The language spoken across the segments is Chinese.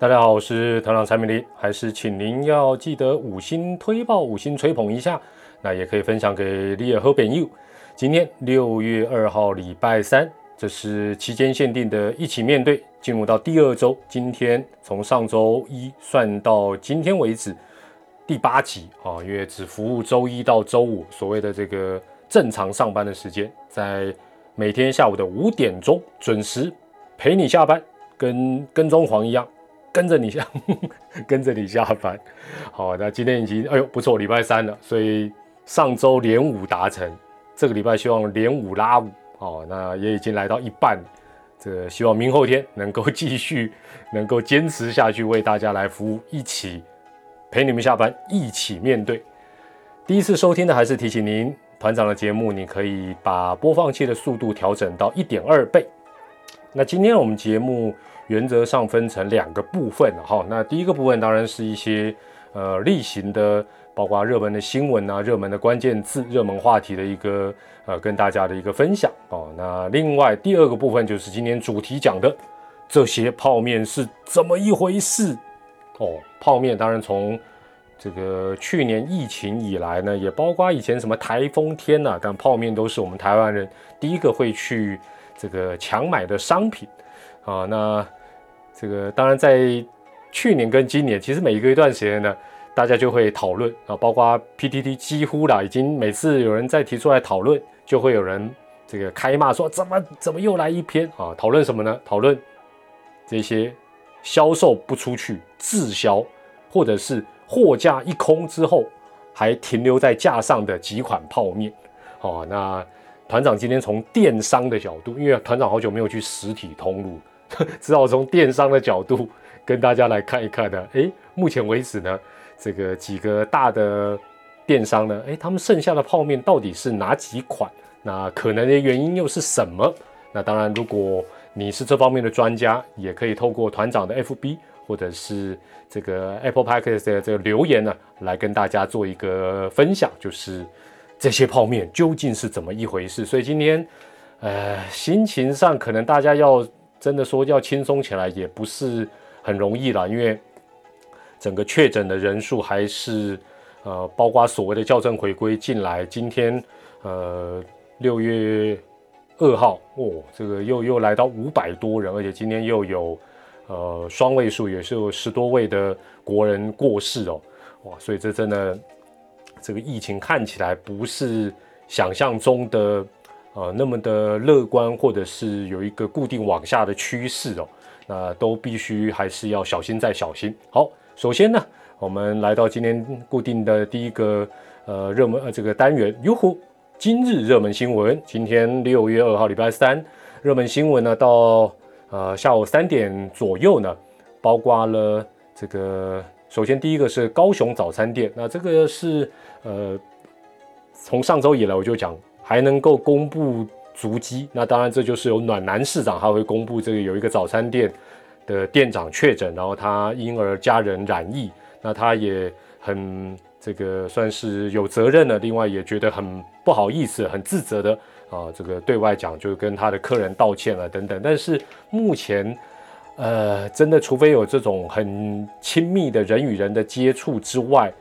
大家好，我是团长蔡明黎，还是请您要记得五星推报、五星吹捧一下，那也可以分享给你尔和朋友。今天六月二号，礼拜三，这是期间限定的一起面对，进入到第二周。今天从上周一算到今天为止，第八集啊，因为只服务周一到周五，所谓的这个正常上班的时间，在每天下午的五点钟准时陪你下班，跟跟踪狂一样。跟着你下，跟着你下班。好，那今天已经，哎呦，不错，礼拜三了，所以上周连五达成，这个礼拜希望连五拉五。好，那也已经来到一半，这希望明后天能够继续，能够坚持下去，为大家来服务，一起陪你们下班，一起面对。第一次收听的还是提醒您，团长的节目，你可以把播放器的速度调整到一点二倍。那今天我们节目。原则上分成两个部分哈，那第一个部分当然是一些呃例行的，包括热门的新闻啊、热门的关键字、热门话题的一个呃跟大家的一个分享哦。那另外第二个部分就是今天主题讲的这些泡面是怎么一回事哦。泡面当然从这个去年疫情以来呢，也包括以前什么台风天呐，但泡面都是我们台湾人第一个会去这个强买的商品啊。那这个当然，在去年跟今年，其实每一个一段时间呢，大家就会讨论啊，包括 PTT 几乎啦，已经每次有人再提出来讨论，就会有人这个开骂说怎么怎么又来一篇啊？讨论什么呢？讨论这些销售不出去、滞销，或者是货架一空之后还停留在架上的几款泡面。哦，那团长今天从电商的角度，因为团长好久没有去实体通路。只好从电商的角度跟大家来看一看呢。诶，目前为止呢，这个几个大的电商呢，诶，他们剩下的泡面到底是哪几款？那可能的原因又是什么？那当然，如果你是这方面的专家，也可以透过团长的 FB 或者是这个 Apple Podcast 的这个留言呢，来跟大家做一个分享，就是这些泡面究竟是怎么一回事。所以今天，呃，心情上可能大家要。真的说要轻松起来也不是很容易了，因为整个确诊的人数还是呃，包括所谓的校正回归进来。今天呃六月二号哦，这个又又来到五百多人，而且今天又有呃双位数，也是有十多位的国人过世哦，哇！所以这真的这个疫情看起来不是想象中的。呃，那么的乐观，或者是有一个固定往下的趋势哦，那都必须还是要小心再小心。好，首先呢，我们来到今天固定的第一个呃热门呃这个单元，哟呼，今日热门新闻。今天六月二号，礼拜三，热门新闻呢到呃下午三点左右呢，包括了这个，首先第一个是高雄早餐店，那这个是呃从上周以来我就讲。还能够公布足迹，那当然这就是有暖男市长，他会公布这个有一个早餐店的店长确诊，然后他因而家人染疫，那他也很这个算是有责任的，另外也觉得很不好意思、很自责的啊，这个对外讲就跟他的客人道歉了等等。但是目前，呃，真的除非有这种很亲密的人与人的接触之外。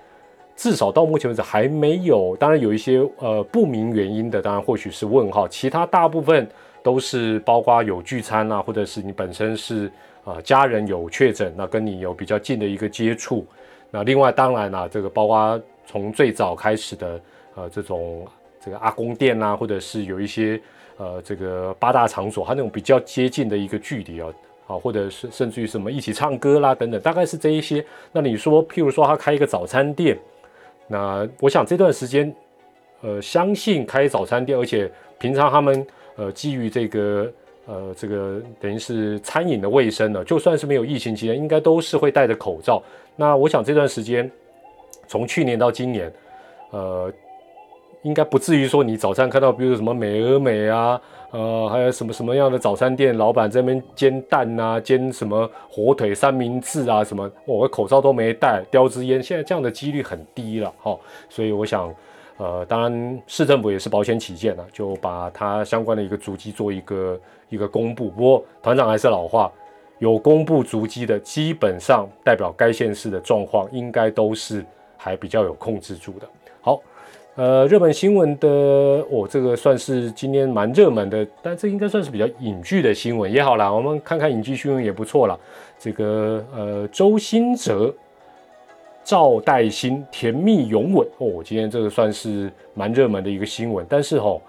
至少到目前为止还没有，当然有一些呃不明原因的，当然或许是问号。其他大部分都是包括有聚餐啊，或者是你本身是啊家人有确诊，那跟你有比较近的一个接触。那另外当然啦，这个包括从最早开始的呃这种这个阿公店啊，或者是有一些呃这个八大场所，它那种比较接近的一个距离啊，啊或者是甚至于什么一起唱歌啦等等，大概是这一些。那你说譬如说他开一个早餐店。那我想这段时间，呃，相信开早餐店，而且平常他们呃基于这个呃这个等于是餐饮的卫生呢，就算是没有疫情期间，应该都是会戴着口罩。那我想这段时间，从去年到今年，呃，应该不至于说你早餐看到，比如什么美而美啊。呃，还有什么什么样的早餐店老板这边煎蛋啊，煎什么火腿三明治啊，什么我口罩都没戴，叼支烟，现在这样的几率很低了哈。所以我想，呃，当然市政府也是保险起见呢，就把它相关的一个足迹做一个一个公布。不过团长还是老话，有公布足迹的，基本上代表该县市的状况应该都是还比较有控制住的。好，呃，热门新闻的，哦这个算是今天蛮热门的，但这应该算是比较隐居的新闻也好啦，我们看看隐居新闻也不错啦。这个呃，周兴哲、赵代新甜蜜拥吻哦，今天这个算是蛮热门的一个新闻，但是哦。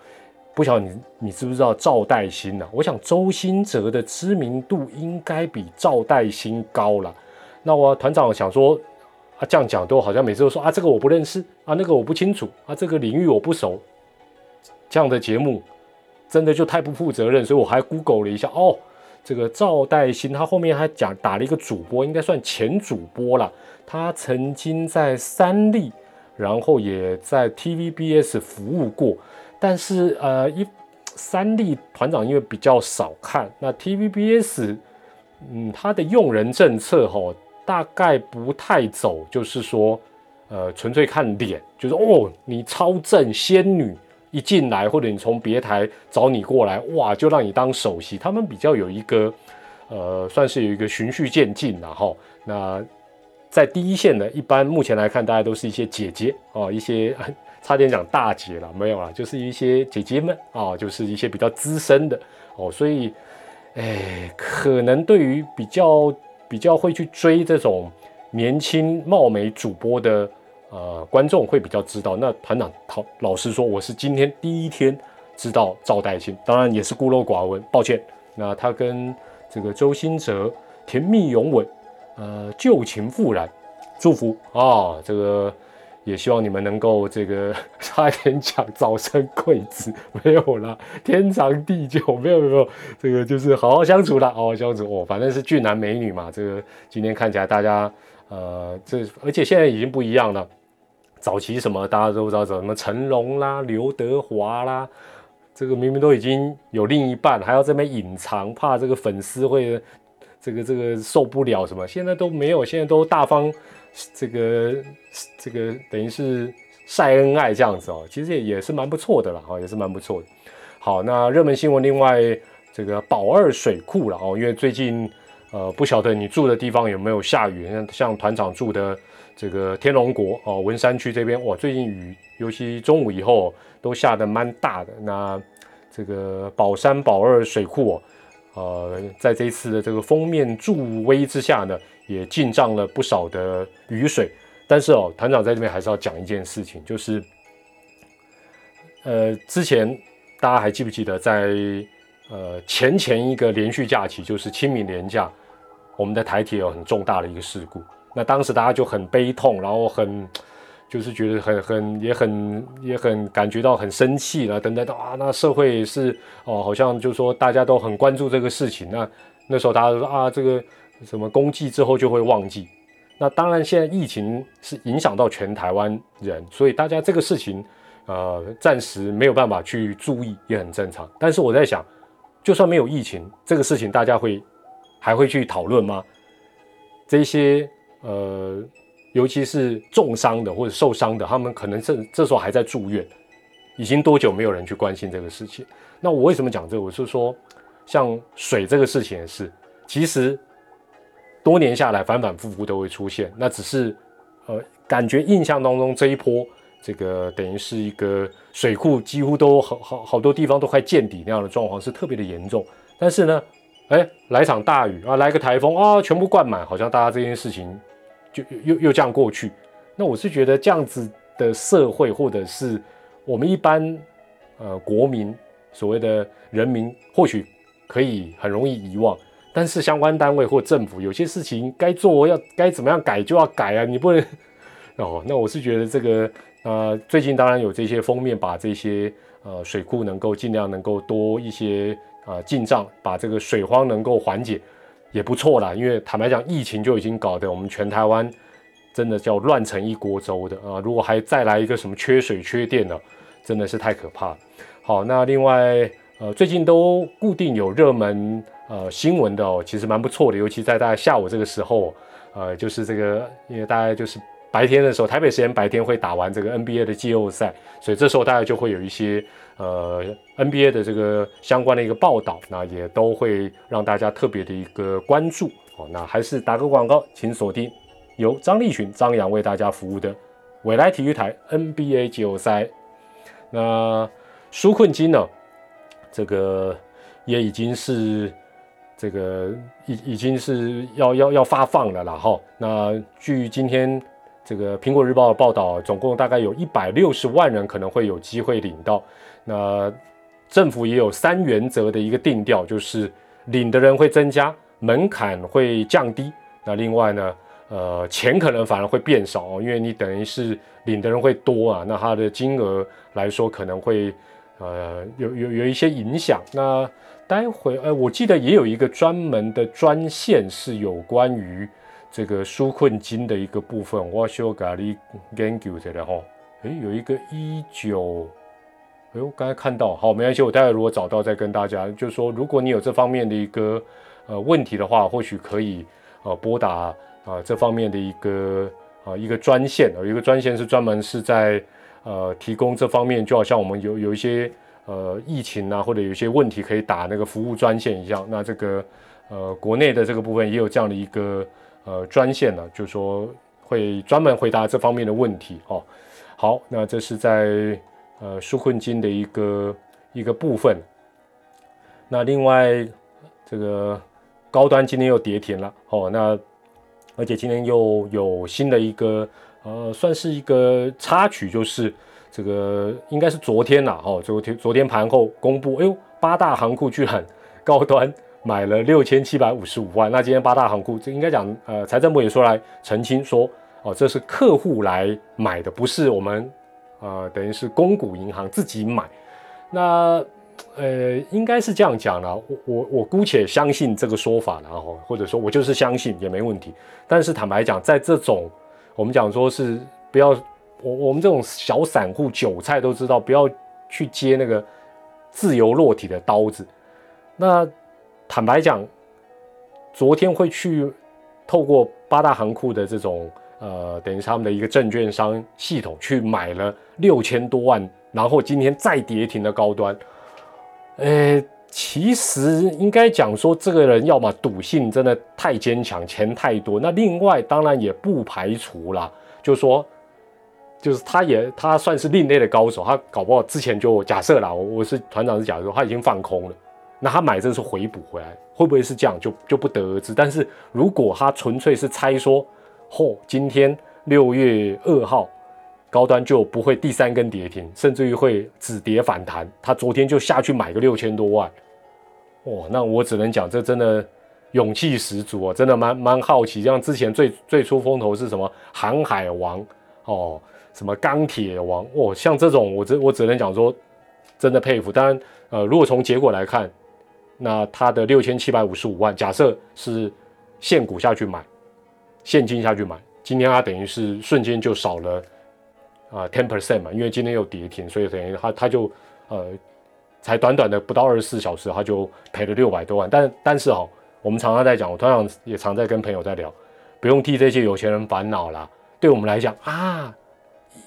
不晓得你你知不知道赵代新呢？我想周兴哲的知名度应该比赵代新高了。那我团长想说，啊这样讲都好像每次都说啊这个我不认识啊那个我不清楚啊这个领域我不熟，这样的节目真的就太不负责任。所以我还 Google 了一下哦，这个赵代新他后面还讲打了一个主播，应该算前主播了。他曾经在三立，然后也在 TVBS 服务过。但是呃，一三立团长因为比较少看，那 TVBS，嗯，它的用人政策哈，大概不太走，就是说，呃，纯粹看脸，就是哦，你超正仙女一进来，或者你从别台找你过来，哇，就让你当首席。他们比较有一个，呃，算是有一个循序渐进然后那在第一线呢，一般目前来看，大家都是一些姐姐哦，一些。差点讲大姐了，没有了，就是一些姐姐们啊，就是一些比较资深的哦，所以，哎，可能对于比较比较会去追这种年轻貌美主播的呃观众会比较知道。那团长老老实说，我是今天第一天知道赵代新，当然也是孤陋寡闻，抱歉。那他跟这个周星哲甜蜜拥吻，呃，旧情复燃，祝福啊，这个。也希望你们能够这个 差一点讲早生贵子，没有啦，天长地久，没有没有，这个就是好好相处啦，好好相处哦，反正是俊男美女嘛，这个今天看起来大家呃这而且现在已经不一样了，早期什么大家都不知道什么成龙啦、刘德华啦，这个明明都已经有另一半，还要这边隐藏，怕这个粉丝会这个这个受不了什么，现在都没有，现在都大方。这个这个等于是晒恩爱这样子哦，其实也也是蛮不错的啦，哈，也是蛮不错的。好，那热门新闻，另外这个宝二水库了哦，因为最近呃不晓得你住的地方有没有下雨，像像团长住的这个天龙国哦文山区这边，哇，最近雨尤其中午以后都下的蛮大的。那这个宝山宝二水库哦，呃，在这一次的这个封面助威之下呢。也进账了不少的雨水，但是哦，团长在这边还是要讲一件事情，就是，呃，之前大家还记不记得，在呃前前一个连续假期，就是清明连假，我们的台铁有很重大的一个事故，那当时大家就很悲痛，然后很就是觉得很很也很也很感觉到很生气了，等等啊，那社会是哦，好像就是说大家都很关注这个事情，那那时候大家都说啊，这个。什么公祭之后就会忘记，那当然现在疫情是影响到全台湾人，所以大家这个事情，呃，暂时没有办法去注意也很正常。但是我在想，就算没有疫情，这个事情大家会还会去讨论吗？这些呃，尤其是重伤的或者受伤的，他们可能这这时候还在住院，已经多久没有人去关心这个事情？那我为什么讲这个？我是说，像水这个事情也是，其实。多年下来，反反复复都会出现。那只是，呃，感觉印象当中这一波，这个等于是一个水库几乎都好好好多地方都快见底那样的状况，是特别的严重。但是呢，哎，来场大雨啊，来个台风啊，全部灌满，好像大家这件事情就又又这样过去。那我是觉得这样子的社会，或者是我们一般呃国民所谓的人民，或许可以很容易遗忘。但是相关单位或政府有些事情该做要该怎么样改就要改啊，你不能哦。那我是觉得这个呃，最近当然有这些封面，把这些呃水库能够尽量能够多一些啊进账，把这个水荒能够缓解也不错啦。因为坦白讲，疫情就已经搞得我们全台湾真的叫乱成一锅粥的啊。如果还再来一个什么缺水缺电的，真的是太可怕。好，那另外呃，最近都固定有热门。呃，新闻的哦，其实蛮不错的，尤其在大家下午这个时候，呃，就是这个，因为大概就是白天的时候，台北时间白天会打完这个 NBA 的季后赛，所以这时候大家就会有一些呃 NBA 的这个相关的一个报道，那也都会让大家特别的一个关注哦。那还是打个广告，请锁定由张立群、张扬为大家服务的未来体育台 NBA 季后赛。那纾困金呢？这个也已经是这个已已经是要要要发放的了啦哈。那据今天。这个苹果日报的报道，总共大概有一百六十万人可能会有机会领到。那政府也有三原则的一个定调，就是领的人会增加，门槛会降低。那另外呢，呃，钱可能反而会变少，因为你等于是领的人会多啊，那它的金额来说可能会呃有有有一些影响。那待会呃，我记得也有一个专门的专线是有关于。这个纾困金的一个部分，我需要给你研究一下哈。诶，有一个一九，哎呦，刚才看到，好，没关系，我待会如果找到再跟大家，就是说，如果你有这方面的一个呃问题的话，或许可以呃拨打啊这方面的一个啊一个专线，有一个专线是专门是在呃提供这方面，就好像我们有有一些呃疫情啊或者有些问题可以打那个服务专线一样，那这个呃国内的这个部分也有这样的一个。呃，专线呢，就是说会专门回答这方面的问题哦。好，那这是在呃纾困金的一个一个部分。那另外这个高端今天又跌停了哦。那而且今天又有新的一个呃，算是一个插曲，就是这个应该是昨天呐哦，昨天昨天盘后公布，哎呦，八大行库居然高端。买了六千七百五十五万，那今天八大行库这应该讲，呃，财政部也说来澄清说，哦，这是客户来买的，不是我们，呃，等于是公股银行自己买。那，呃，应该是这样讲了，我我我姑且相信这个说法，然后或者说我就是相信也没问题。但是坦白讲，在这种我们讲说是不要，我我们这种小散户韭菜都知道，不要去接那个自由落体的刀子，那。坦白讲，昨天会去透过八大行库的这种呃，等于是他们的一个证券商系统去买了六千多万，然后今天再跌停的高端，呃，其实应该讲说，这个人要么赌性真的太坚强，钱太多。那另外当然也不排除啦，就说就是他也他算是另类的高手，他搞不好之前就假设啦，我是团长是假设他已经放空了。那他买这是回补回来，会不会是这样就就不得而知。但是如果他纯粹是猜说，嚯，今天六月二号高端就不会第三根跌停，甚至于会止跌反弹，他昨天就下去买个六千多万，哇，那我只能讲这真的勇气十足啊，真的蛮蛮好奇。像之前最最出风头是什么航海王哦，什么钢铁王哦，像这种我只我只能讲说真的佩服。当然，呃，如果从结果来看。那他的六千七百五十五万，假设是现股下去买，现金下去买，今天他等于是瞬间就少了啊 ten percent 嘛，因为今天又跌停，所以等于他他就呃才短短的不到二十四小时，他就赔了六百多万。但但是哈，我们常常在讲，我通常也常在跟朋友在聊，不用替这些有钱人烦恼啦。对我们来讲啊，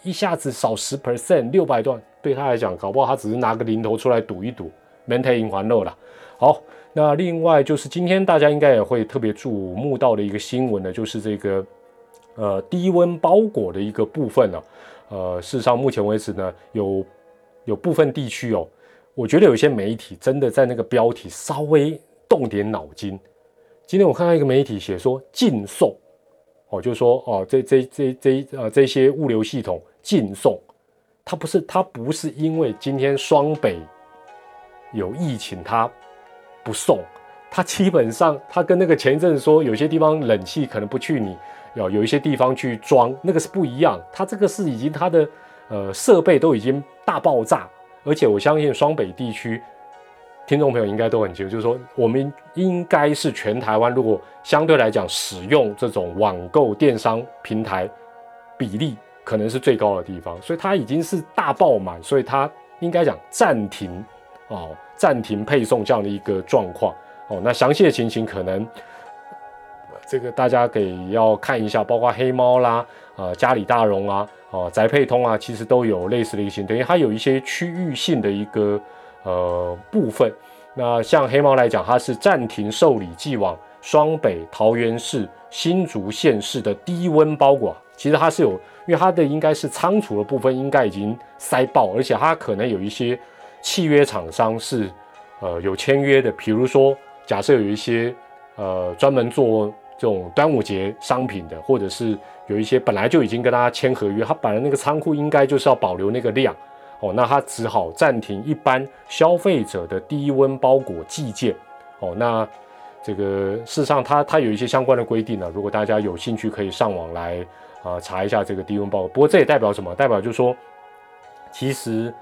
一下子少十 percent 六百多万，对他来讲，搞不好他只是拿个零头出来赌一赌，免赔银还漏了。好，那另外就是今天大家应该也会特别注目到的一个新闻呢，就是这个呃低温包裹的一个部分呢。呃，事实上目前为止呢，有有部分地区哦，我觉得有些媒体真的在那个标题稍微动点脑筋。今天我看到一个媒体写说禁送，哦，就说哦，这这这这呃这些物流系统禁送，它不是它不是因为今天双北有疫情它。不送，他基本上他跟那个前一阵说有些地方冷气可能不去，你要有一些地方去装，那个是不一样。他这个是已经他的呃设备都已经大爆炸，而且我相信双北地区听众朋友应该都很清楚，就是说我们应该是全台湾如果相对来讲使用这种网购电商平台比例可能是最高的地方，所以它已经是大爆满，所以它应该讲暂停哦。暂停配送这样的一个状况哦，那详细的情形可能这个大家给要看一下，包括黑猫啦，呃，嘉里大荣啊，哦，宅配通啊，其实都有类似的一些，等于它有一些区域性的一个呃部分。那像黑猫来讲，它是暂停受理寄往双北、桃园市、新竹县市的低温包裹。其实它是有，因为它的应该是仓储的部分应该已经塞爆，而且它可能有一些契约厂商是呃有签约的，比如说假设有一些呃专门做这种端午节商品的，或者是有一些本来就已经跟大家签合约，它本来那个仓库应该就是要保留那个量。哦，那他只好暂停一般消费者的低温包裹寄件。哦，那这个事实上，它它有一些相关的规定呢。如果大家有兴趣，可以上网来啊查一下这个低温包裹。不过这也代表什么？代表就是说，其实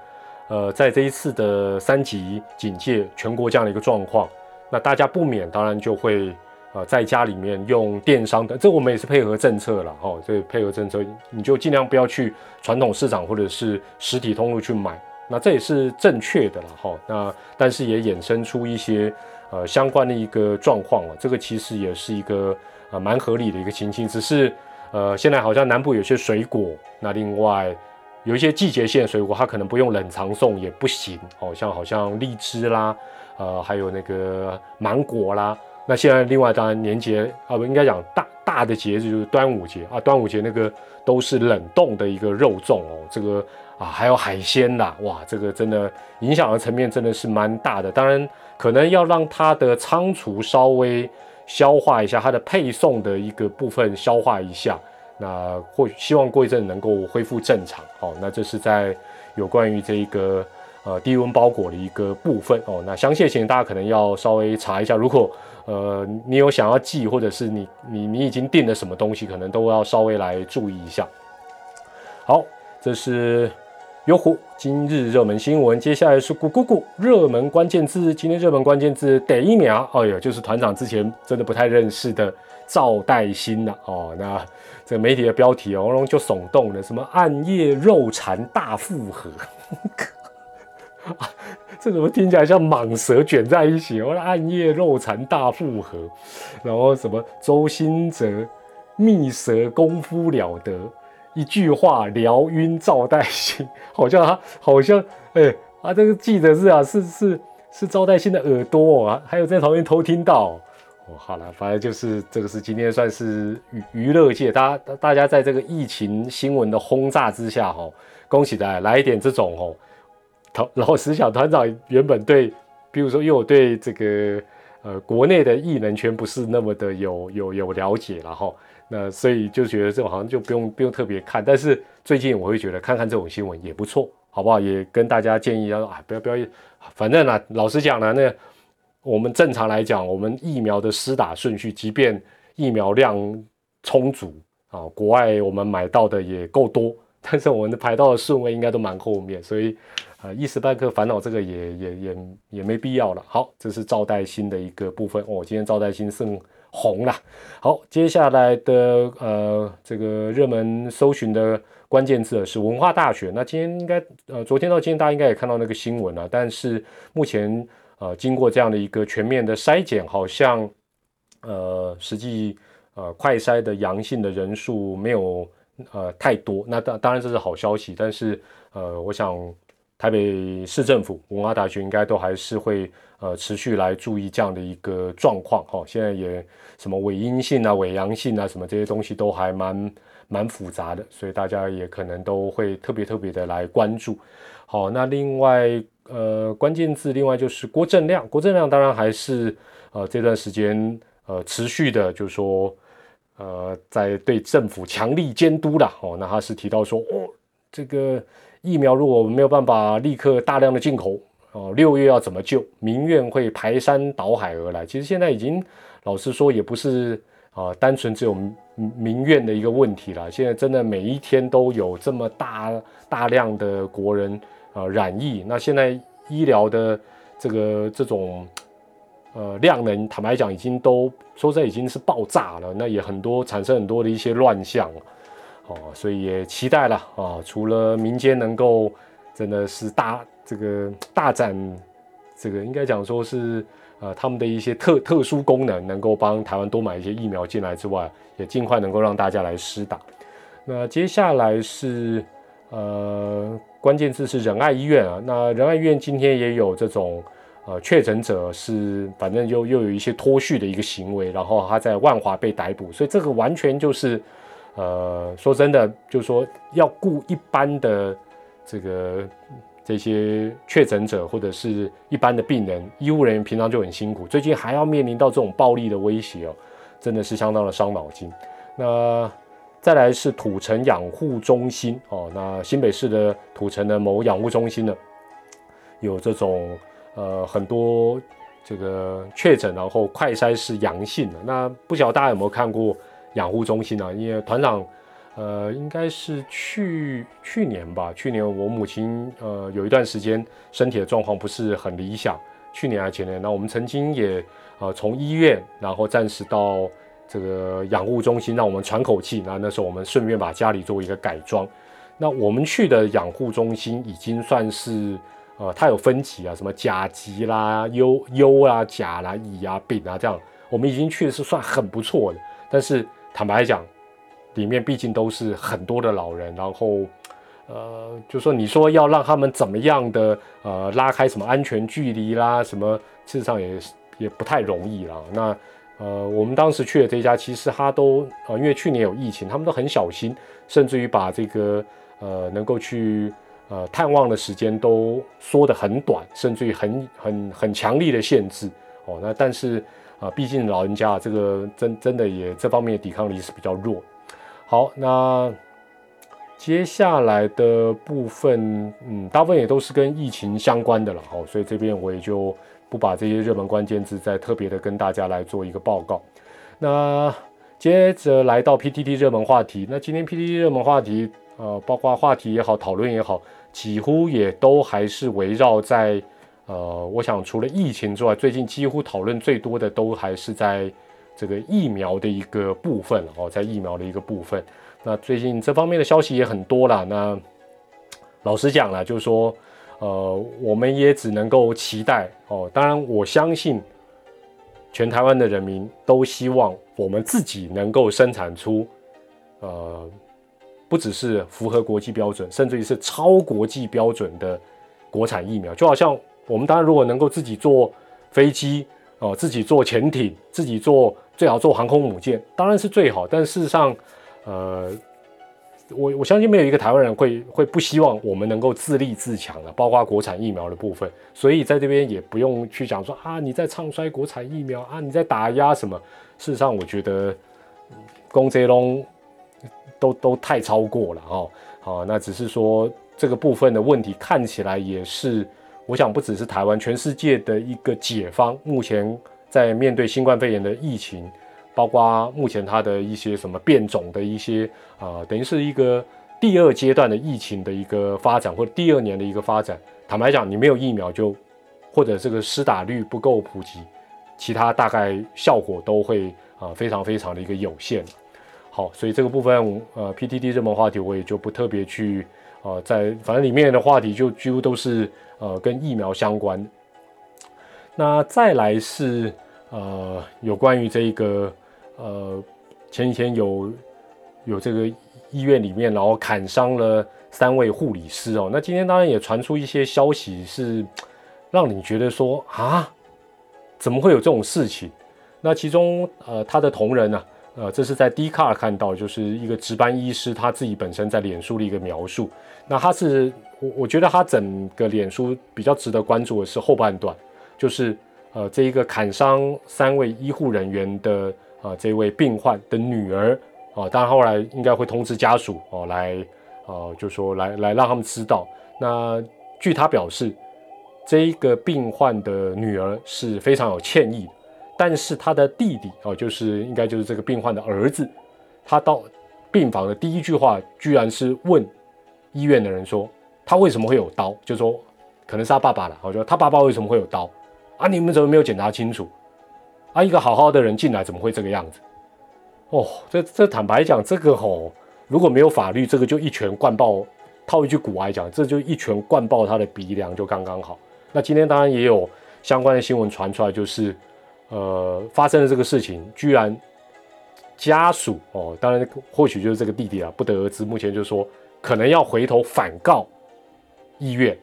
呃，在这一次的三级警戒全国这样的一个状况，那大家不免当然就会。呃，在家里面用电商的，这我们也是配合政策了哈。这配合政策，你就尽量不要去传统市场或者是实体通路去买，那这也是正确的了哈。那但是也衍生出一些呃相关的一个状况啊，这个其实也是一个呃蛮合理的一个情形，只是呃现在好像南部有些水果，那另外有一些季节性的水果，它可能不用冷藏送也不行哦，像好像荔枝啦，呃还有那个芒果啦。那现在另外当然年节啊不应该讲大大的节日就是端午节啊，端午节那个都是冷冻的一个肉粽哦，这个啊还有海鲜啦，哇，这个真的影响的层面真的是蛮大的。当然可能要让它的仓储稍微消化一下，它的配送的一个部分消化一下，那或希望过一阵能够恢复正常。好，那这是在有关于这一个呃低温包裹的一个部分哦。那详细情大家可能要稍微查一下，如果。呃，你有想要寄，或者是你你你已经订了什么东西，可能都要稍微来注意一下。好，这是优酷今日热门新闻，接下来是咕咕咕热门关键字。今天热门关键字得一秒，哎呦，就是团长之前真的不太认识的赵代新了哦。那这媒体的标题哦，就耸动了，什么暗夜肉缠大复合。啊 这怎么听起来像蟒蛇卷在一起？我暗夜肉缠大复合，然后什么周兴哲蜜蛇功夫了得，一句话撩晕赵代新，好像他好像哎啊，这个记得是啊，是是是赵代新的耳朵啊，还有在旁边偷听到哦。好了，反正就是这个是今天算是娱娱乐界，大家大家在这个疫情新闻的轰炸之下哈，恭喜大家来一点这种哦。团老实讲，团长原本对，比如说，因为我对这个呃国内的艺能圈不是那么的有有有了解了哈，那所以就觉得这种好像就不用不用特别看。但是最近我会觉得看看这种新闻也不错，好不好？也跟大家建议要啊，不要不要，反正呢，老实讲呢，那我们正常来讲，我们疫苗的施打顺序，即便疫苗量充足啊，国外我们买到的也够多，但是我们的排到的顺位应该都蛮后面，所以。呃，一时半刻烦恼这个也也也也没必要了。好，这是赵代新的一个部分哦。今天赵代新胜红了。好，接下来的呃这个热门搜寻的关键字是文化大学。那今天应该呃昨天到今天大家应该也看到那个新闻了。但是目前呃经过这样的一个全面的筛检，好像呃实际呃快筛的阳性的人数没有呃太多。那当当然这是好消息，但是呃我想。台北市政府文化大学应该都还是会呃持续来注意这样的一个状况哈。现在也什么伪阴性啊、伪阳性啊，什么这些东西都还蛮蛮复杂的，所以大家也可能都会特别特别的来关注。好，那另外呃关键字，另外就是郭正亮，郭正亮当然还是呃这段时间呃持续的，就是说呃在对政府强力监督了哦。那他是提到说哦这个。疫苗如果没有办法立刻大量的进口，哦，六月要怎么救？民怨会排山倒海而来。其实现在已经，老实说，也不是啊，单纯只有民怨的一个问题了。现在真的每一天都有这么大大量的国人啊染疫，那现在医疗的这个这种呃量能，坦白讲，已经都说在已经是爆炸了。那也很多产生很多的一些乱象。哦，所以也期待了啊！除了民间能够真的是大这个大展这个应该讲说是呃他们的一些特特殊功能，能够帮台湾多买一些疫苗进来之外，也尽快能够让大家来施打。那接下来是呃关键字是仁爱医院啊，那仁爱医院今天也有这种呃确诊者是反正又又有一些脱序的一个行为，然后他在万华被逮捕，所以这个完全就是呃说真的，就是说要雇一般的这个。这些确诊者或者是一般的病人，医务人员平常就很辛苦，最近还要面临到这种暴力的威胁哦，真的是相当的伤脑筋。那再来是土城养护中心哦，那新北市的土城的某养护中心呢，有这种呃很多这个确诊，然后快筛是阳性的。那不晓得大家有没有看过养护中心呢？因为团长。呃，应该是去去年吧。去年我母亲呃有一段时间身体的状况不是很理想。去年还前年，那我们曾经也呃从医院，然后暂时到这个养护中心，让我们喘口气。那那时候我们顺便把家里做一个改装。那我们去的养护中心已经算是呃，它有分级啊，什么甲级啦、优优啊、甲啦、乙啊、丙啊这样，我们已经去的是算很不错的。但是坦白讲，里面毕竟都是很多的老人，然后，呃，就说你说要让他们怎么样的呃拉开什么安全距离啦，什么事实上也也不太容易啦。那呃，我们当时去的这家，其实他都呃，因为去年有疫情，他们都很小心，甚至于把这个呃能够去呃探望的时间都缩得很短，甚至于很很很强力的限制哦。那但是啊，毕竟老人家这个真真的也这方面的抵抗力是比较弱。好，那接下来的部分，嗯，大部分也都是跟疫情相关的了，好，所以这边我也就不把这些热门关键字再特别的跟大家来做一个报告。那接着来到 PTT 热门话题，那今天 PTT 热门话题，呃，包括话题也好，讨论也好，几乎也都还是围绕在，呃，我想除了疫情之外，最近几乎讨论最多的都还是在。这个疫苗的一个部分哦，在疫苗的一个部分，那最近这方面的消息也很多了。那老实讲了，就是说，呃，我们也只能够期待哦。当然，我相信全台湾的人民都希望我们自己能够生产出，呃，不只是符合国际标准，甚至于是超国际标准的国产疫苗。就好像我们当然如果能够自己做飞机。哦，自己做潜艇，自己做最好做航空母舰，当然是最好。但事实上，呃，我我相信没有一个台湾人会会不希望我们能够自立自强的，包括国产疫苗的部分。所以在这边也不用去讲说啊，你在唱衰国产疫苗啊，你在打压什么？事实上，我觉得公这龙都都太超过了哦。好，那只是说这个部分的问题看起来也是。我想不只是台湾，全世界的一个解方，目前在面对新冠肺炎的疫情，包括目前它的一些什么变种的一些啊，等于是一个第二阶段的疫情的一个发展，或者第二年的一个发展。坦白讲，你没有疫苗就，或者这个施打率不够普及，其他大概效果都会啊非常非常的一个有限。好，所以这个部分呃，PTT 热门话题我也就不特别去。呃，在反正里面的话题就几乎都是呃跟疫苗相关。那再来是呃有关于这个呃前几天有有这个医院里面然后砍伤了三位护理师哦。那今天当然也传出一些消息是让你觉得说啊怎么会有这种事情？那其中呃他的同仁呢？呃，这是在 d 卡 c a r 看到，就是一个值班医师他自己本身在脸书的一个描述。那他是我我觉得他整个脸书比较值得关注的是后半段，就是呃这一个砍伤三位医护人员的啊这位病患的女儿啊，当然后来应该会通知家属哦来呃就说来来让他们知道。那据他表示，这一个病患的女儿是非常有歉意的。但是他的弟弟哦，就是应该就是这个病患的儿子，他到病房的第一句话，居然是问医院的人说，他为什么会有刀？就说可能是他爸爸了。我说他爸爸为什么会有刀？啊，你们怎么没有检查清楚？啊，一个好好的人进来怎么会这个样子？哦，这这坦白讲，这个吼如果没有法律，这个就一拳灌爆。套一句古来讲，这就一拳灌爆他的鼻梁就刚刚好。那今天当然也有。相关的新闻传出来，就是呃发生了这个事情，居然家属哦，当然或许就是这个弟弟啊，不得而知。目前就说可能要回头反告医院。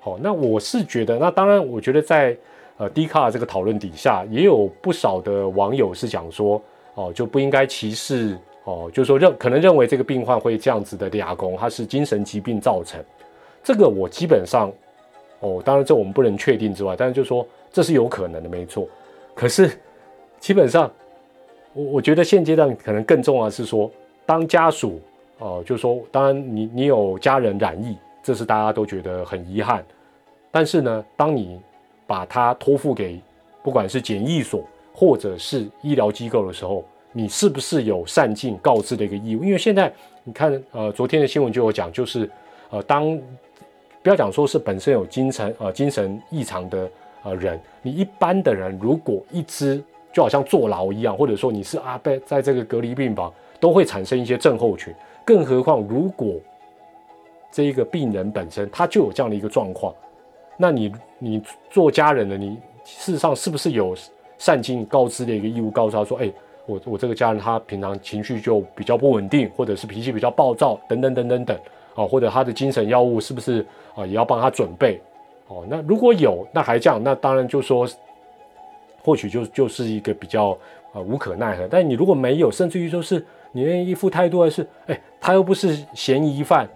好，那我是觉得，那当然，我觉得在呃 D 卡这个讨论底下，也有不少的网友是讲说，哦，就不应该歧视，哦，就是说认可能认为这个病患会这样子的牙弓，他是精神疾病造成，这个我基本上，哦，当然这我们不能确定之外，但是就说这是有可能的，没错。可是基本上，我我觉得现阶段可能更重要的是说，当家属，哦，就是说，当然你你有家人染疫。这是大家都觉得很遗憾，但是呢，当你把它托付给不管是检疫所或者是医疗机构的时候，你是不是有善尽告知的一个义务？因为现在你看，呃，昨天的新闻就有讲，就是呃，当不要讲说是本身有精神呃精神异常的呃人，你一般的人如果一直就好像坐牢一样，或者说你是啊被在这个隔离病房，都会产生一些症候群，更何况如果。这一个病人本身他就有这样的一个状况，那你你做家人的你事实上是不是有善尽告知的一个义务，告诉他说，哎，我我这个家人他平常情绪就比较不稳定，或者是脾气比较暴躁，等等等等等，啊，或者他的精神药物是不是啊也要帮他准备？哦，那如果有，那还这样，那当然就说，或许就就是一个比较啊无可奈何。但你如果没有，甚至于就是你的一副态度还是，哎，他又不是嫌疑犯。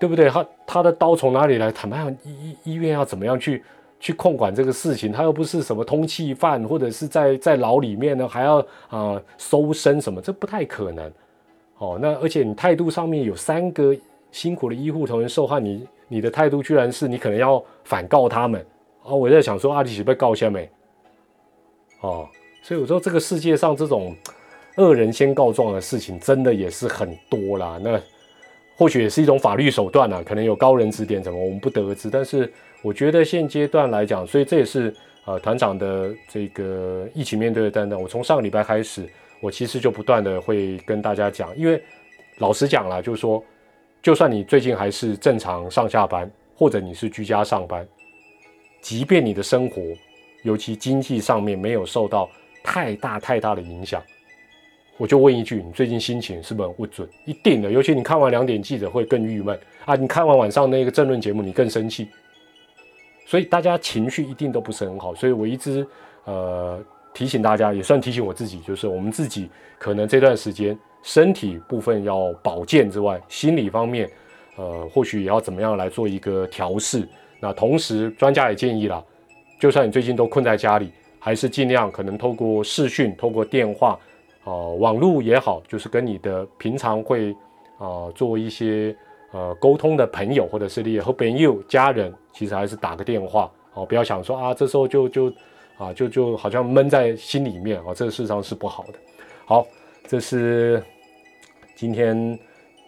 对不对？他他的刀从哪里来？坦白讲，医医院要怎么样去去控管这个事情？他又不是什么通缉犯，或者是在在牢里面呢，还要啊搜身什么？这不太可能。哦，那而且你态度上面有三个辛苦的医护同仁受害，你你的态度居然是你可能要反告他们。啊，我在想说，阿迪奇被告下没？哦，所以我说这个世界上这种恶人先告状的事情，真的也是很多啦。那。或许也是一种法律手段啊，可能有高人指点什么，我们不得而知。但是我觉得现阶段来讲，所以这也是呃团长的这个一起面对的担当。我从上个礼拜开始，我其实就不断的会跟大家讲，因为老实讲了，就是说，就算你最近还是正常上下班，或者你是居家上班，即便你的生活，尤其经济上面没有受到太大太大的影响。我就问一句，你最近心情是不是很不准？一定的，尤其你看完两点记者会更郁闷啊！你看完晚上那个政论节目，你更生气。所以大家情绪一定都不是很好。所以我一直呃提醒大家，也算提醒我自己，就是我们自己可能这段时间身体部分要保健之外，心理方面呃或许也要怎么样来做一个调试。那同时专家也建议了，就算你最近都困在家里，还是尽量可能透过视讯、透过电话。哦，网络也好，就是跟你的平常会啊做一些呃沟通的朋友，或者是你和朋友、家人，其实还是打个电话哦，不要想说啊，这时候就就啊就就好像闷在心里面啊，这个事实上是不好的。好，这是今天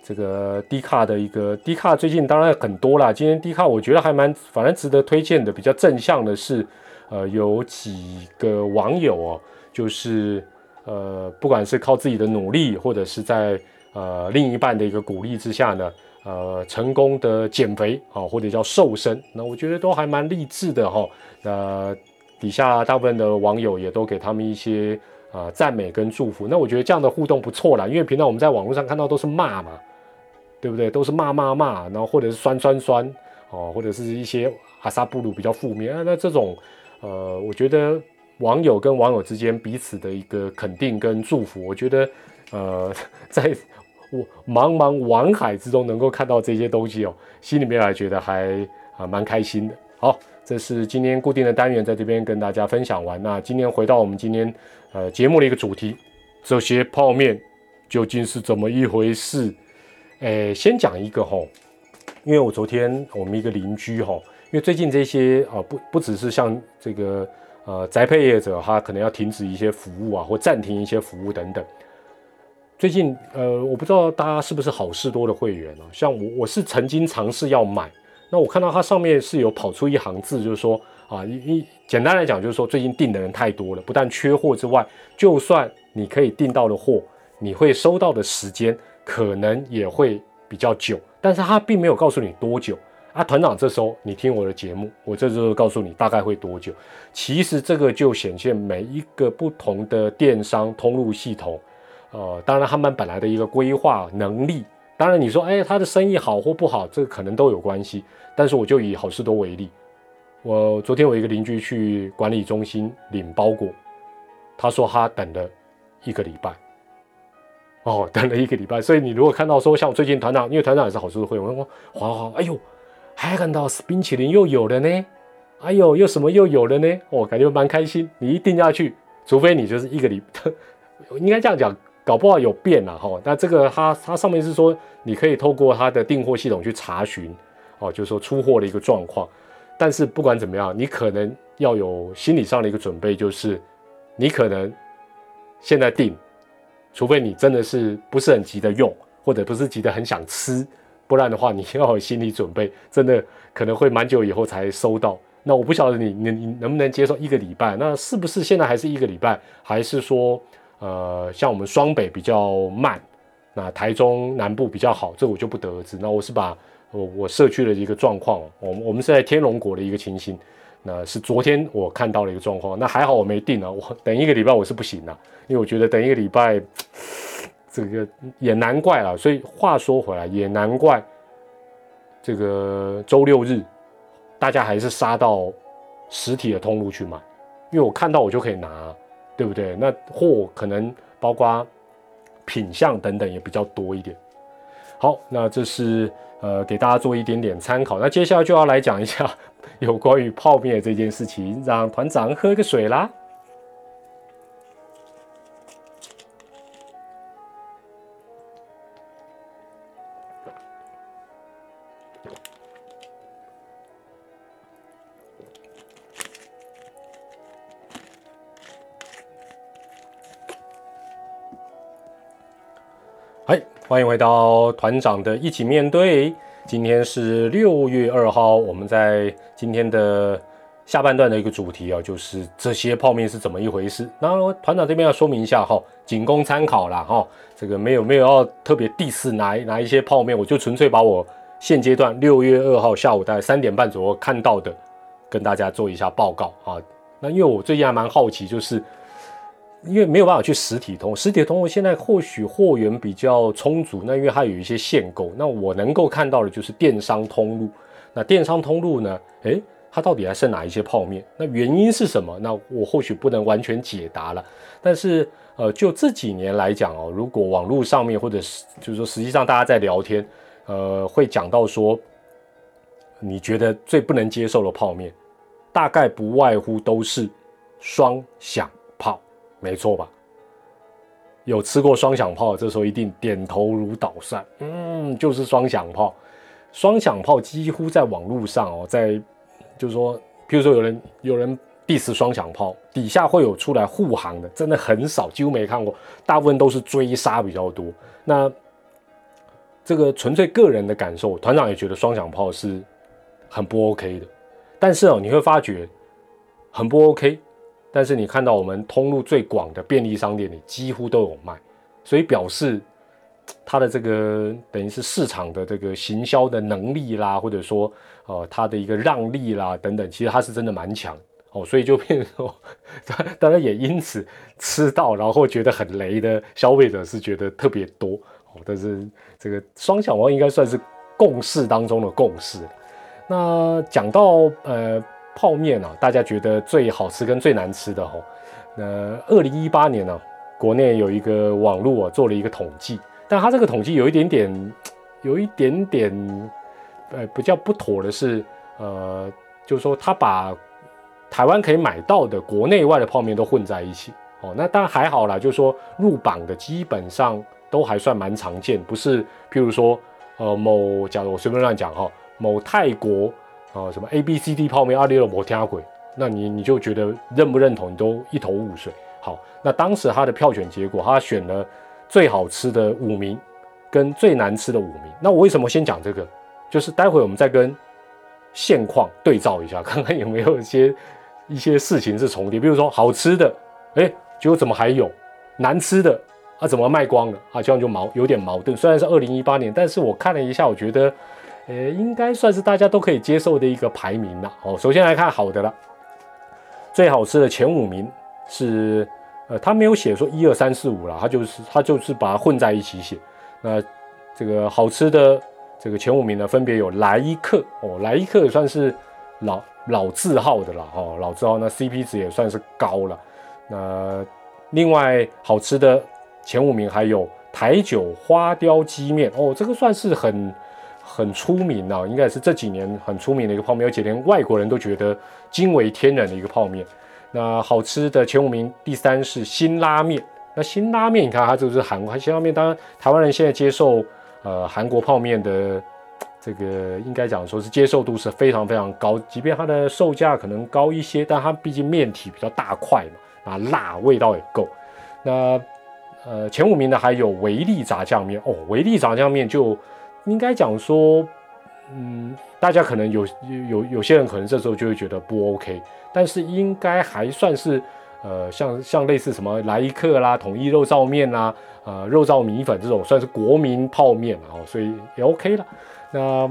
这个低卡的一个低卡，最近当然很多啦。今天低卡我觉得还蛮反正值得推荐的，比较正向的是，呃，有几个网友哦，就是。呃，不管是靠自己的努力，或者是在呃另一半的一个鼓励之下呢，呃，成功的减肥啊，或者叫瘦身，那我觉得都还蛮励志的哈。那底下大部分的网友也都给他们一些啊赞美跟祝福。那我觉得这样的互动不错啦，因为平常我们在网络上看到都是骂嘛，对不对？都是骂骂骂，然后或者是酸酸酸哦，或者是一些阿萨布鲁比较负面啊。那这种呃，我觉得。网友跟网友之间彼此的一个肯定跟祝福，我觉得，呃，在我茫茫网海之中能够看到这些东西哦，心里面还觉得还啊蛮开心的。好，这是今天固定的单元，在这边跟大家分享完。那今天回到我们今天呃节目的一个主题，这些泡面究竟是怎么一回事？诶，先讲一个哈，因为我昨天我们一个邻居哈，因为最近这些啊不不只是像这个。呃，宅配业者他可能要停止一些服务啊，或暂停一些服务等等。最近，呃，我不知道大家是不是好事多的会员啊？像我，我是曾经尝试要买，那我看到它上面是有跑出一行字，就是说啊，一一简单来讲，就是说最近订的人太多了，不但缺货之外，就算你可以订到的货，你会收到的时间可能也会比较久，但是它并没有告诉你多久，啊，团长，这时候你听我的节目，我这时候告诉你大概会多久。其实这个就显现每一个不同的电商通路系统，呃，当然他们本来的一个规划能力，当然你说，哎，他的生意好或不好，这个可能都有关系。但是我就以好事多为例，我昨天我一个邻居去管理中心领包裹，他说他等了一个礼拜。哦，等了一个礼拜，所以你如果看到说像我最近团长，因为团长也是好事多会，我说华华，哎呦，还看到冰淇淋又有了呢，哎呦，又什么又有了呢？我感觉蛮开心。你一定要去，除非你就是一个礼，应该这样讲，搞不好有变了哈。那这个它它上面是说，你可以透过它的订货系统去查询，哦，就是说出货的一个状况。但是不管怎么样，你可能要有心理上的一个准备，就是你可能现在订。除非你真的是不是很急的用，或者不是急的很想吃，不然的话，你要有心理准备，真的可能会蛮久以后才收到。那我不晓得你你你能不能接受一个礼拜？那是不是现在还是一个礼拜？还是说，呃，像我们双北比较慢，那台中南部比较好？这我就不得而知。那我是把我我社区的一个状况，我我们是在天龙国的一个情形。那是昨天我看到了一个状况，那还好我没定啊，我等一个礼拜我是不行的，因为我觉得等一个礼拜，这个也难怪了。所以话说回来，也难怪这个周六日大家还是杀到实体的通路去买，因为我看到我就可以拿，对不对？那货可能包括品相等等也比较多一点。好，那这是呃给大家做一点点参考。那接下来就要来讲一下。有关于泡面这件事情，让团长喝个水啦。嗨，欢迎回到团长的一起面对。今天是六月二号，我们在今天的下半段的一个主题啊，就是这些泡面是怎么一回事。那团长这边要说明一下哈，仅供参考啦哈，这个没有没有要特别 diss 哪哪一些泡面，我就纯粹把我现阶段六月二号下午大概三点半左右看到的，跟大家做一下报告啊。那因为我最近还蛮好奇，就是。因为没有办法去实体通，实体通现在或许货源比较充足，那因为它有一些限购，那我能够看到的就是电商通路。那电商通路呢？诶，它到底还剩哪一些泡面？那原因是什么？那我或许不能完全解答了。但是，呃，就这几年来讲哦，如果网络上面或者是就是说实际上大家在聊天，呃，会讲到说，你觉得最不能接受的泡面，大概不外乎都是双响。没错吧？有吃过双响炮，这时候一定点头如捣蒜。嗯，就是双响炮。双响炮几乎在网络上哦，在就是说，譬如说有人有人 diss 双响炮，底下会有出来护航的，真的很少，几乎没看过。大部分都是追杀比较多。那这个纯粹个人的感受，团长也觉得双响炮是很不 OK 的。但是哦，你会发觉很不 OK。但是你看到我们通路最广的便利商店里几乎都有卖，所以表示它的这个等于是市场的这个行销的能力啦，或者说呃它的一个让利啦等等，其实它是真的蛮强哦，所以就变成说，当然也因此吃到然后觉得很雷的消费者是觉得特别多哦，但是这个双响王应该算是共识当中的共识。那讲到呃。泡面啊，大家觉得最好吃跟最难吃的哦，那二零一八年呢，国内有一个网络啊做了一个统计，但他这个统计有一点点，有一点点，呃，比较不妥的是，呃，就是说他把台湾可以买到的国内外的泡面都混在一起哦，那当然还好啦，就是说入榜的基本上都还算蛮常见，不是譬如说，呃，某假如我随便乱讲哈，某泰国。啊，什么 A B C D 泡面阿里罗摩天鬼，那你你就觉得认不认同，你都一头雾水。好，那当时他的票选结果，他选了最好吃的五名跟最难吃的五名。那我为什么先讲这个？就是待会我们再跟现况对照一下，看看有没有一些一些事情是重叠。比如说好吃的，哎，结果怎么还有难吃的啊？怎么卖光了啊？这样就矛有点矛盾。虽然是二零一八年，但是我看了一下，我觉得。呃，应该算是大家都可以接受的一个排名了。哦，首先来看好的了，最好吃的前五名是，呃，他没有写说一二三四五了，他就是他就是把它混在一起写。那这个好吃的这个前五名呢，分别有莱伊克哦，莱伊克也算是老老字号的了，哦，老字号那 CP 值也算是高了。那另外好吃的前五名还有台酒花雕鸡面哦，这个算是很。很出名啊，应该是这几年很出名的一个泡面，而且连外国人都觉得惊为天人的一个泡面。那好吃的前五名，第三是新拉面。那新拉面，你看它就是韩国新拉面。当然，台湾人现在接受呃韩国泡面的这个，应该讲说是接受度是非常非常高。即便它的售价可能高一些，但它毕竟面体比较大块嘛，啊辣味道也够。那呃前五名呢还有维力炸酱面哦，维力炸酱面就。应该讲说，嗯，大家可能有有有些人可能这时候就会觉得不 OK，但是应该还算是，呃，像像类似什么来一克啦、统一肉燥面啦、呃肉燥米粉这种，算是国民泡面啊，所以也 OK 了。那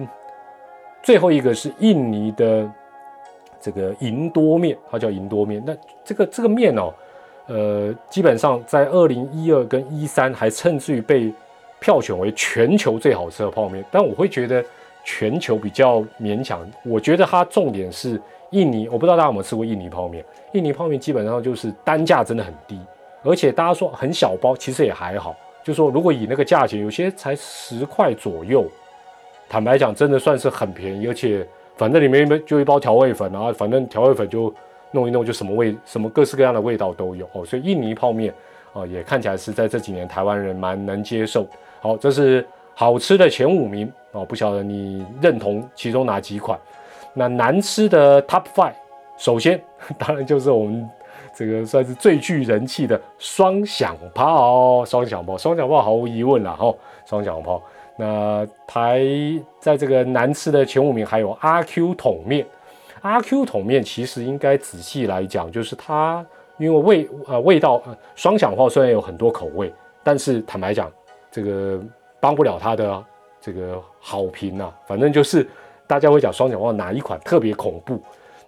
最后一个是印尼的这个银多面，它叫银多面。那这个这个面哦，呃，基本上在二零一二跟一三还甚至于被。票选为全球最好吃的泡面，但我会觉得全球比较勉强。我觉得它重点是印尼，我不知道大家有没有吃过印尼泡面。印尼泡面基本上就是单价真的很低，而且大家说很小包，其实也还好。就说如果以那个价钱，有些才十块左右，坦白讲真的算是很便宜。而且反正里面就一包调味粉然后，反正调味粉就弄一弄，就什么味什么各式各样的味道都有哦。所以印尼泡面啊，也看起来是在这几年台湾人蛮能接受。好，这是好吃的前五名哦，不晓得你认同其中哪几款？那难吃的 Top Five，首先 当然就是我们这个算是最具人气的双响炮，双响炮，双响炮毫无疑问了哈，双响炮。那排在这个难吃的前五名还有阿 Q 桶面，阿 Q 桶面其实应该仔细来讲，就是它因为味呃味道，双响炮虽然有很多口味，但是坦白讲。这个帮不了他的这个好评呐，反正就是大家会讲双响炮哪一款特别恐怖。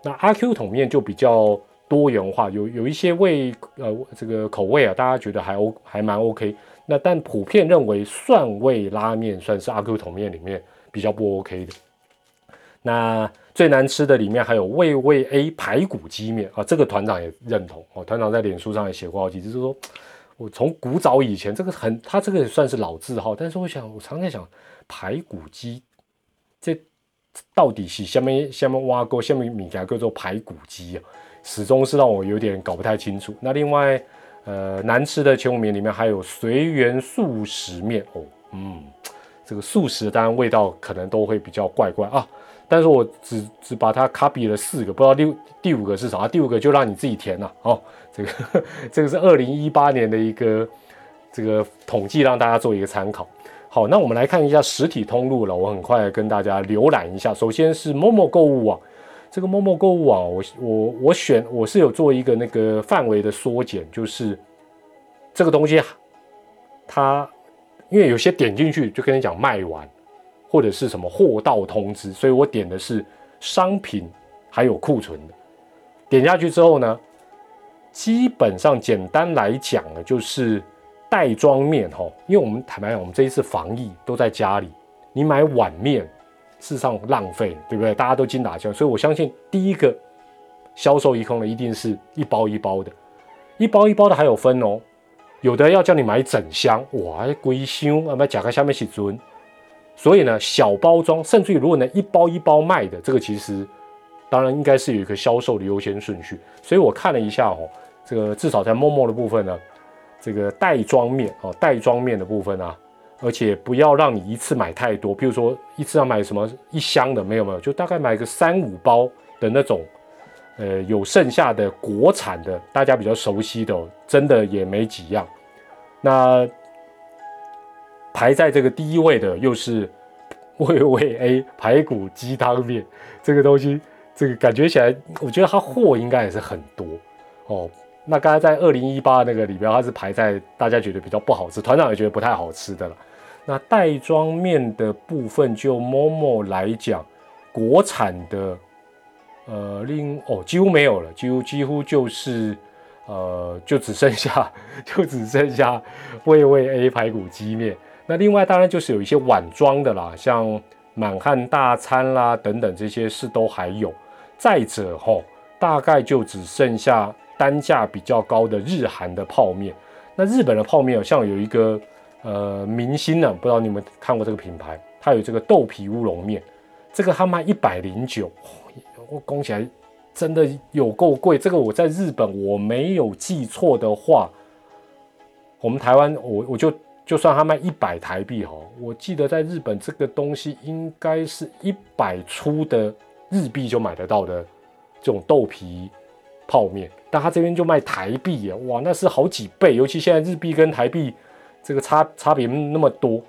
那阿 Q 桶面就比较多元化，有有一些味呃这个口味啊，大家觉得还 O 还蛮 OK。那但普遍认为蒜味拉面算是阿 Q 桶面里面比较不 OK 的。那最难吃的里面还有味味 A 排骨鸡面啊，这个团长也认同哦，团长在脸书上也写过好几次，就是说。我从古早以前，这个很，它这个也算是老字号，但是我想，我常在想，排骨鸡，这到底是下面下面挖沟，下面米家叫做排骨鸡啊，始终是让我有点搞不太清楚。那另外，呃，难吃的前五名里面还有随缘素食面哦，嗯，这个素食当然味道可能都会比较怪怪啊。但是我只只把它 copy 了四个，不知道第第五个是啥，第五个就让你自己填了哦。这个 这个是二零一八年的一个这个统计，让大家做一个参考。好，那我们来看一下实体通路了，我很快跟大家浏览一下。首先是某某购物网，这个某某购物网，我我我选我是有做一个那个范围的缩减，就是这个东西它因为有些点进去就跟你讲卖完。或者是什么货到通知，所以我点的是商品还有库存的。点下去之后呢，基本上简单来讲呢，就是袋装面哈。因为我们坦白讲，我们这一次防疫都在家里，你买碗面事实上浪费，对不对？大家都精打细算，所以我相信第一个销售一空的一定是一包一包的，一包一包的还有分哦，有的要叫你买整箱，哇，贵箱，啊，买夹克下面是尊。所以呢，小包装，甚至于如果能一包一包卖的，这个其实当然应该是有一个销售的优先顺序。所以我看了一下哦，这个至少在陌陌的部分呢，这个袋装面哦，袋装面的部分啊，而且不要让你一次买太多，比如说一次要买什么一箱的，没有没有，就大概买个三五包的那种，呃，有剩下的国产的，大家比较熟悉的，真的也没几样。那。排在这个第一位的又是味味 A 排骨鸡汤面，这个东西，这个感觉起来，我觉得它货应该也是很多哦。那刚才在二零一八那个里边，它是排在大家觉得比较不好吃，团长也觉得不太好吃的了。那袋装面的部分，就 Momo 来讲，国产的，呃，另哦几乎没有了，几乎几乎就是呃，就只剩下 就只剩下味味 A 排骨鸡面。那另外当然就是有一些碗装的啦，像满汉大餐啦等等这些是都还有。再者吼，大概就只剩下单价比较高的日韩的泡面。那日本的泡面像有一个。呃，明星呢？不知道你们看过这个品牌？它有这个豆皮乌龙面，这个它卖一百零九，我供起来真的有够贵。这个我在日本我没有记错的话，我们台湾我我就就算它卖一百台币哈，我记得在日本这个东西应该是一百出的日币就买得到的这种豆皮泡面，但它这边就卖台币啊，哇，那是好几倍，尤其现在日币跟台币。这个差差别那么多，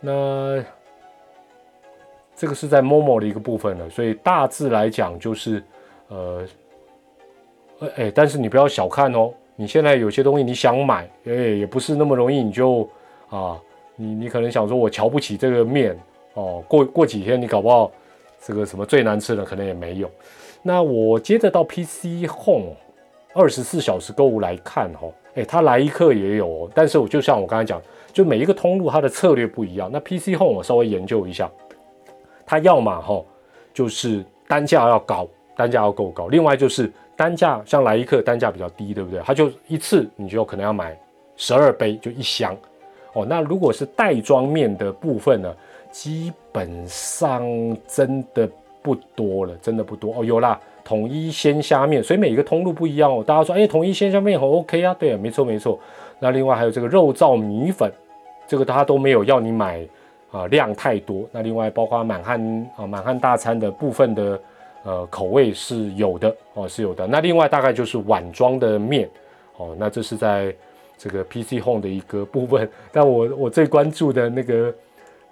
那这个是在 Momo 的一个部分了，所以大致来讲就是，呃，哎，但是你不要小看哦，你现在有些东西你想买，哎，也不是那么容易，你就啊，你你可能想说我瞧不起这个面哦，过过几天你搞不好这个什么最难吃的可能也没有。那我接着到 PC Home 二十四小时购物来看哦。哎，它来一克也有，但是我就像我刚才讲，就每一个通路它的策略不一样。那 PC Home 我稍微研究一下，它要么哈就是单价要高，单价要够高；另外就是单价像来一克单价比较低，对不对？它就一次你就可能要买十二杯，就一箱哦。那如果是袋装面的部分呢，基本上真的不多了，真的不多哦。有啦。统一鲜虾面，所以每一个通路不一样哦。大家说，哎，统一鲜虾面很 OK 啊，对啊，没错没错。那另外还有这个肉燥米粉，这个它都没有要你买啊量太多。那另外包括满汉啊满汉大餐的部分的呃口味是有的哦，是有的。那另外大概就是碗装的面哦，那这是在这个 PC Home 的一个部分。但我我最关注的那个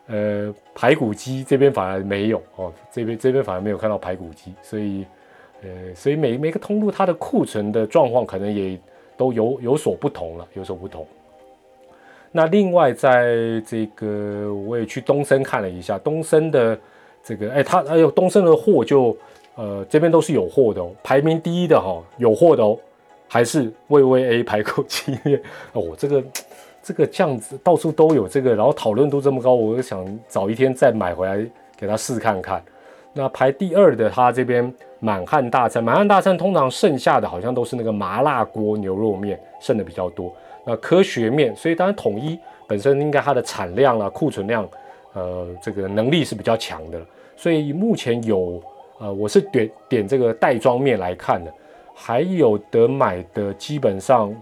呃排骨鸡这边反而没有哦，这边这边反而没有看到排骨鸡，所以。呃，所以每每个通路它的库存的状况可能也都有有所不同了，有所不同。那另外在这个我也去东森看了一下，东森的这个，哎，它哎呦，东森的货就呃这边都是有货的哦，排名第一的哈有货的哦，还是微微 A 排口气哦，这个 这个这样子到处都有这个，然后讨论度这么高，我就想早一天再买回来给他试看看。那排第二的他这边。满汉大餐，满汉大餐通常剩下的好像都是那个麻辣锅牛肉面剩的比较多。那科学面，所以当然统一本身应该它的产量啊、库存量，呃，这个能力是比较强的。所以目前有，呃，我是点点这个袋装面来看的，还有得买的基本上，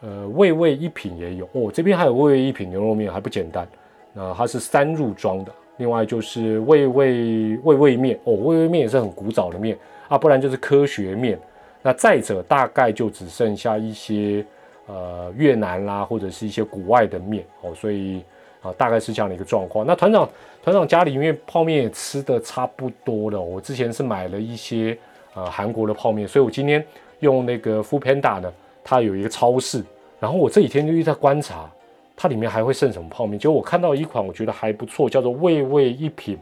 呃，味味一品也有哦。这边还有味味一品牛肉面还不简单，那它是三入装的。另外就是味味味味面哦，味味面也是很古早的面啊，不然就是科学面。那再者大概就只剩下一些呃越南啦，或者是一些国外的面哦，所以啊大概是这样的一个状况。那团长团长家里面泡面也吃的差不多了，我之前是买了一些呃韩国的泡面，所以我今天用那个 Food Panda 呢，它有一个超市，然后我这几天就一直在观察。它里面还会剩什么泡面？结果我看到一款，我觉得还不错，叫做味味一品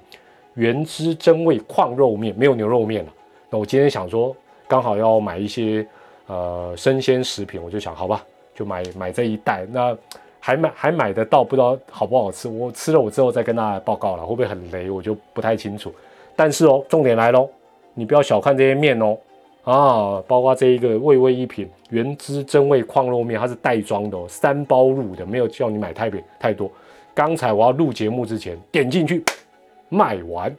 原汁真味矿肉面，没有牛肉面了。那我今天想说，刚好要买一些呃生鲜食品，我就想，好吧，就买买这一袋。那还买还买得到，不知道好不好吃。我吃了我之后再跟大家报告了，会不会很雷，我就不太清楚。但是哦，重点来喽，你不要小看这些面哦。啊，包括这一个味味一品原汁真味矿肉面，它是袋装的哦，三包入的，没有叫你买太别太多。刚才我要录节目之前点进去，卖完，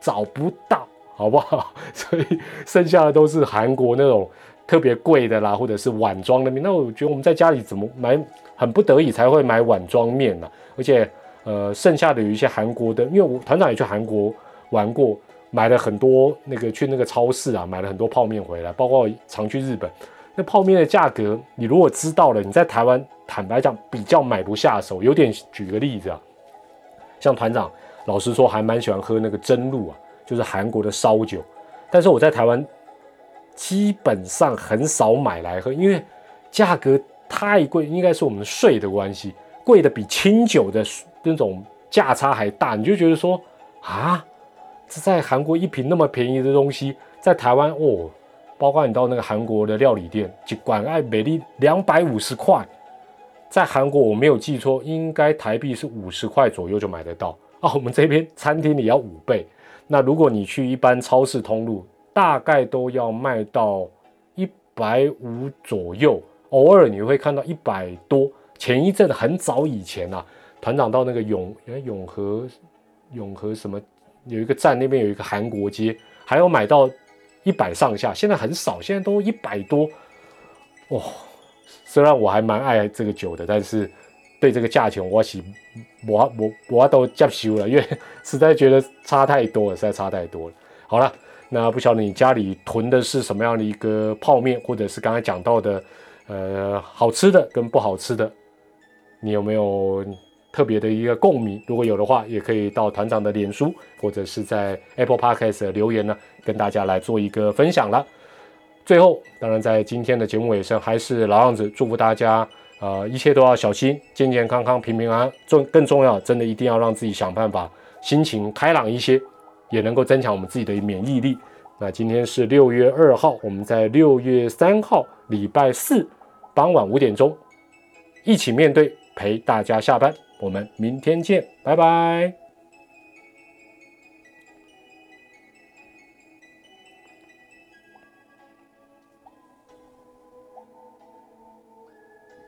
找不到，好不好？所以剩下的都是韩国那种特别贵的啦，或者是碗装的面。那我觉得我们在家里怎么买，很不得已才会买碗装面呢。而且，呃，剩下的有一些韩国的，因为我团长也去韩国玩过。买了很多那个去那个超市啊，买了很多泡面回来，包括常去日本，那泡面的价格，你如果知道了，你在台湾坦白讲比较买不下手。有点举个例子啊，像团长老实说还蛮喜欢喝那个真露啊，就是韩国的烧酒，但是我在台湾基本上很少买来喝，因为价格太贵，应该是我们税的关系，贵的比清酒的那种价差还大，你就觉得说啊，在韩国一瓶那么便宜的东西，在台湾哦，包括你到那个韩国的料理店，就管爱美丽两百五十块，在韩国我没有记错，应该台币是五十块左右就买得到啊。我们这边餐厅里要五倍，那如果你去一般超市通路，大概都要卖到一百五左右，偶尔你会看到一百多。前一阵很早以前啊，团长到那个永永和永和什么有一个站那边有一个韩国街，还有买到一百上下，现在很少，现在都一百多。哇，虽然我还蛮爱这个酒的，但是对这个价钱我是我我我都接受了，因为实在觉得差太多了，实在差太多了。好了，那不晓得你家里囤的是什么样的一个泡面，或者是刚才讲到的呃好吃的跟不好吃的。你有没有特别的一个共鸣？如果有的话，也可以到团长的脸书或者是在 Apple Podcast 留言呢，跟大家来做一个分享了。最后，当然在今天的节目尾声，还是老样子，祝福大家，呃，一切都要小心，健健康康，平平安安。重更重要，真的一定要让自己想办法，心情开朗一些，也能够增强我们自己的免疫力。那今天是六月二号，我们在六月三号礼拜四傍晚五点钟一起面对。陪大家下班，我们明天见，拜拜。